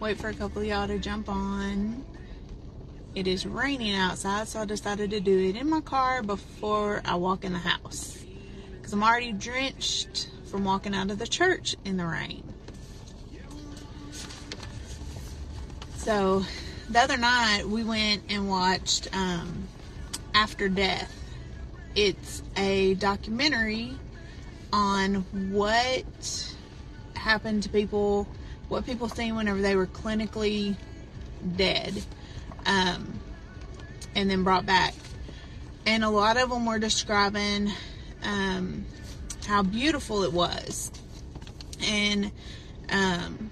Wait for a couple of y'all to jump on. It is raining outside, so I decided to do it in my car before I walk in the house. Because I'm already drenched from walking out of the church in the rain. So, the other night we went and watched um, After Death. It's a documentary on what happened to people, what people seen whenever they were clinically dead, um, and then brought back. And a lot of them were describing um, how beautiful it was, and um,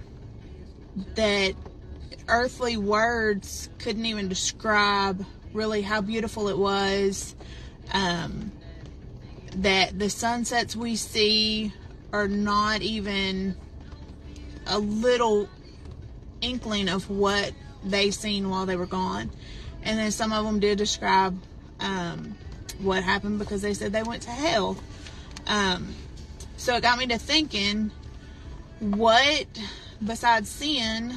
that earthly words couldn't even describe really how beautiful it was. Um, that the sunsets we see are not even a little inkling of what they've seen while they were gone. And then some of them did describe um, what happened because they said they went to hell. Um, so it got me to thinking what, besides sin,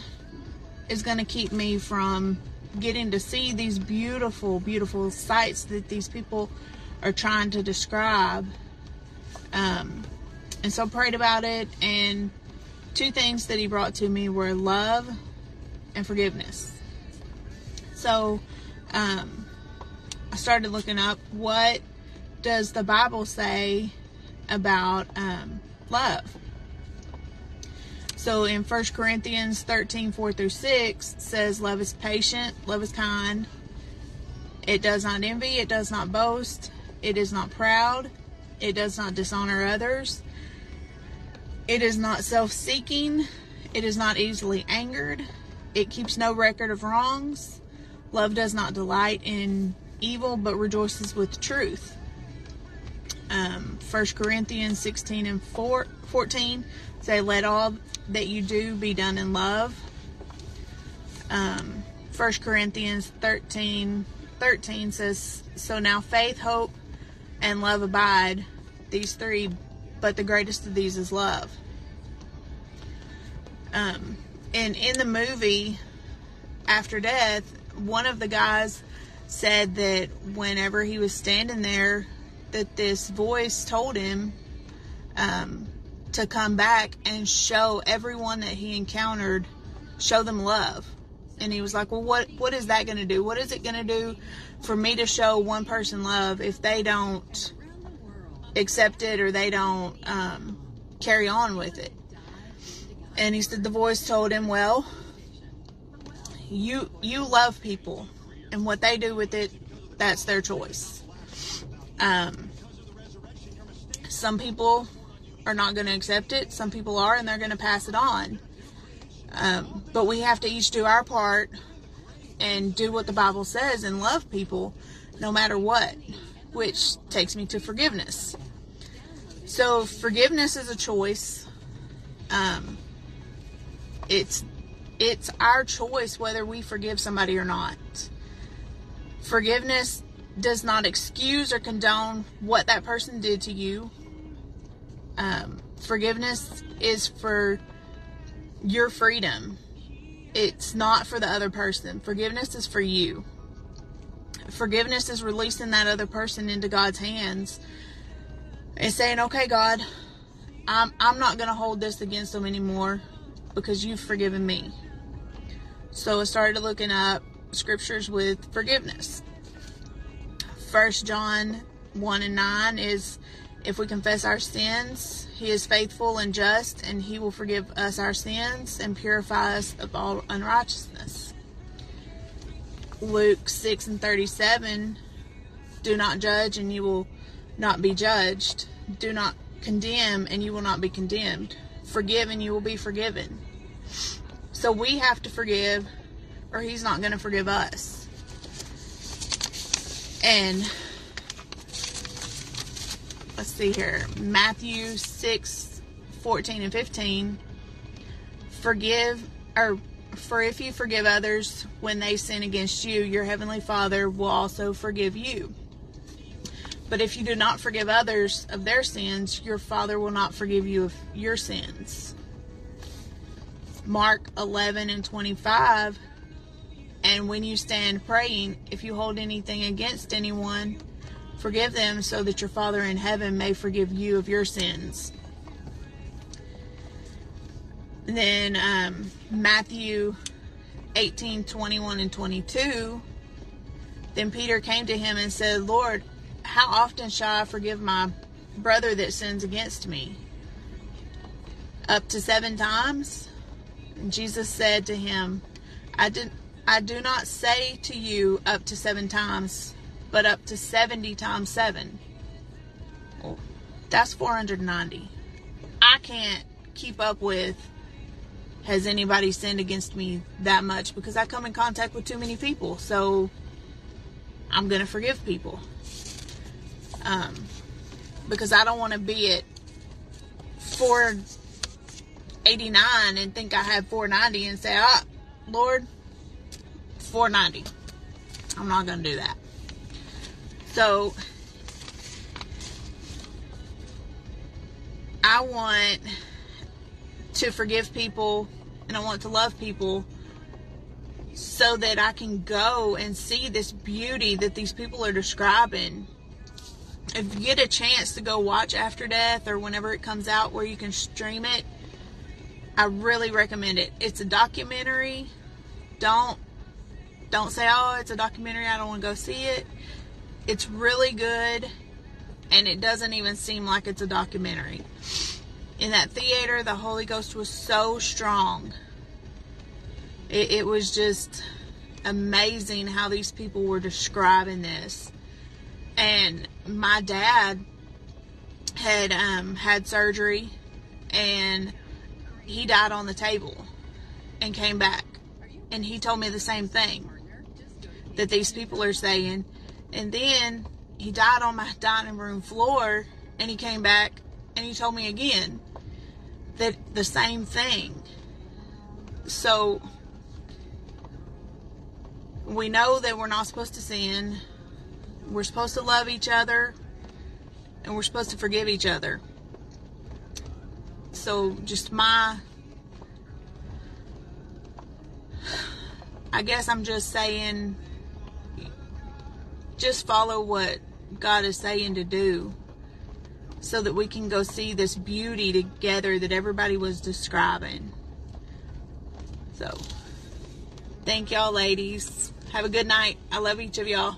is going to keep me from getting to see these beautiful, beautiful sights that these people are trying to describe. Um, and so prayed about it, and two things that he brought to me were love and forgiveness. So um, I started looking up what does the Bible say about um, love. So in 1 Corinthians 13, 4 through 6 says, Love is patient, love is kind. It does not envy, it does not boast, it is not proud. It does not dishonor others. It is not self seeking. It is not easily angered. It keeps no record of wrongs. Love does not delight in evil, but rejoices with truth. Um, 1 Corinthians 16 and 4, 14 say, Let all that you do be done in love. Um, 1 Corinthians 13 13 says, So now faith, hope, and love abide, these three, but the greatest of these is love. Um, and in the movie After Death, one of the guys said that whenever he was standing there, that this voice told him um, to come back and show everyone that he encountered, show them love. And he was like, "Well, what what is that going to do? What is it going to do for me to show one person love if they don't accept it or they don't um, carry on with it?" And he said the voice told him, "Well, you you love people, and what they do with it, that's their choice. Um, some people are not going to accept it. Some people are, and they're going to pass it on." Um, but we have to each do our part and do what the Bible says and love people no matter what, which takes me to forgiveness. So, forgiveness is a choice. Um, it's it's our choice whether we forgive somebody or not. Forgiveness does not excuse or condone what that person did to you. Um, forgiveness is for your freedom. It's not for the other person. Forgiveness is for you. Forgiveness is releasing that other person into God's hands and saying, "Okay, God, I'm I'm not going to hold this against them anymore because you've forgiven me." So I started looking up scriptures with forgiveness. First John 1 and 9 is if we confess our sins, he is faithful and just, and he will forgive us our sins and purify us of all unrighteousness. Luke 6 and 37 Do not judge, and you will not be judged. Do not condemn, and you will not be condemned. Forgive, and you will be forgiven. So we have to forgive, or he's not going to forgive us. And let's see here Matthew 6 14 and 15. Forgive, or for if you forgive others when they sin against you, your heavenly Father will also forgive you. But if you do not forgive others of their sins, your Father will not forgive you of your sins. Mark 11 and 25. And when you stand praying, if you hold anything against anyone, forgive them so that your Father in heaven may forgive you of your sins. And then um, Matthew 18 21 and 22. Then Peter came to him and said, Lord, how often shall I forgive my brother that sins against me? Up to seven times? And Jesus said to him, I did I do not say to you up to seven times, but up to seventy times seven. That's 490. I can't keep up with has anybody sinned against me that much because I come in contact with too many people. So I'm going to forgive people. Um, because I don't want to be at 489 and think I have 490 and say, ah, Lord, 490. I'm not going to do that. So I want to forgive people and I want to love people so that I can go and see this beauty that these people are describing. If you get a chance to go watch After Death or whenever it comes out where you can stream it, I really recommend it. It's a documentary. Don't don't say, "Oh, it's a documentary. I don't want to go see it." It's really good and it doesn't even seem like it's a documentary in that theater, the Holy Ghost was so strong. It, it, was just amazing how these people were describing this. And my dad had um, had surgery and he died on the table and came back. And he told me the same thing that these people are saying. And then he died on my dining room floor and he came back and he told me again that the same thing. So we know that we're not supposed to sin. We're supposed to love each other and we're supposed to forgive each other. So just my I guess I'm just saying just follow what God is saying to do so that we can go see this beauty together that everybody was describing. So, thank y'all, ladies. Have a good night. I love each of y'all.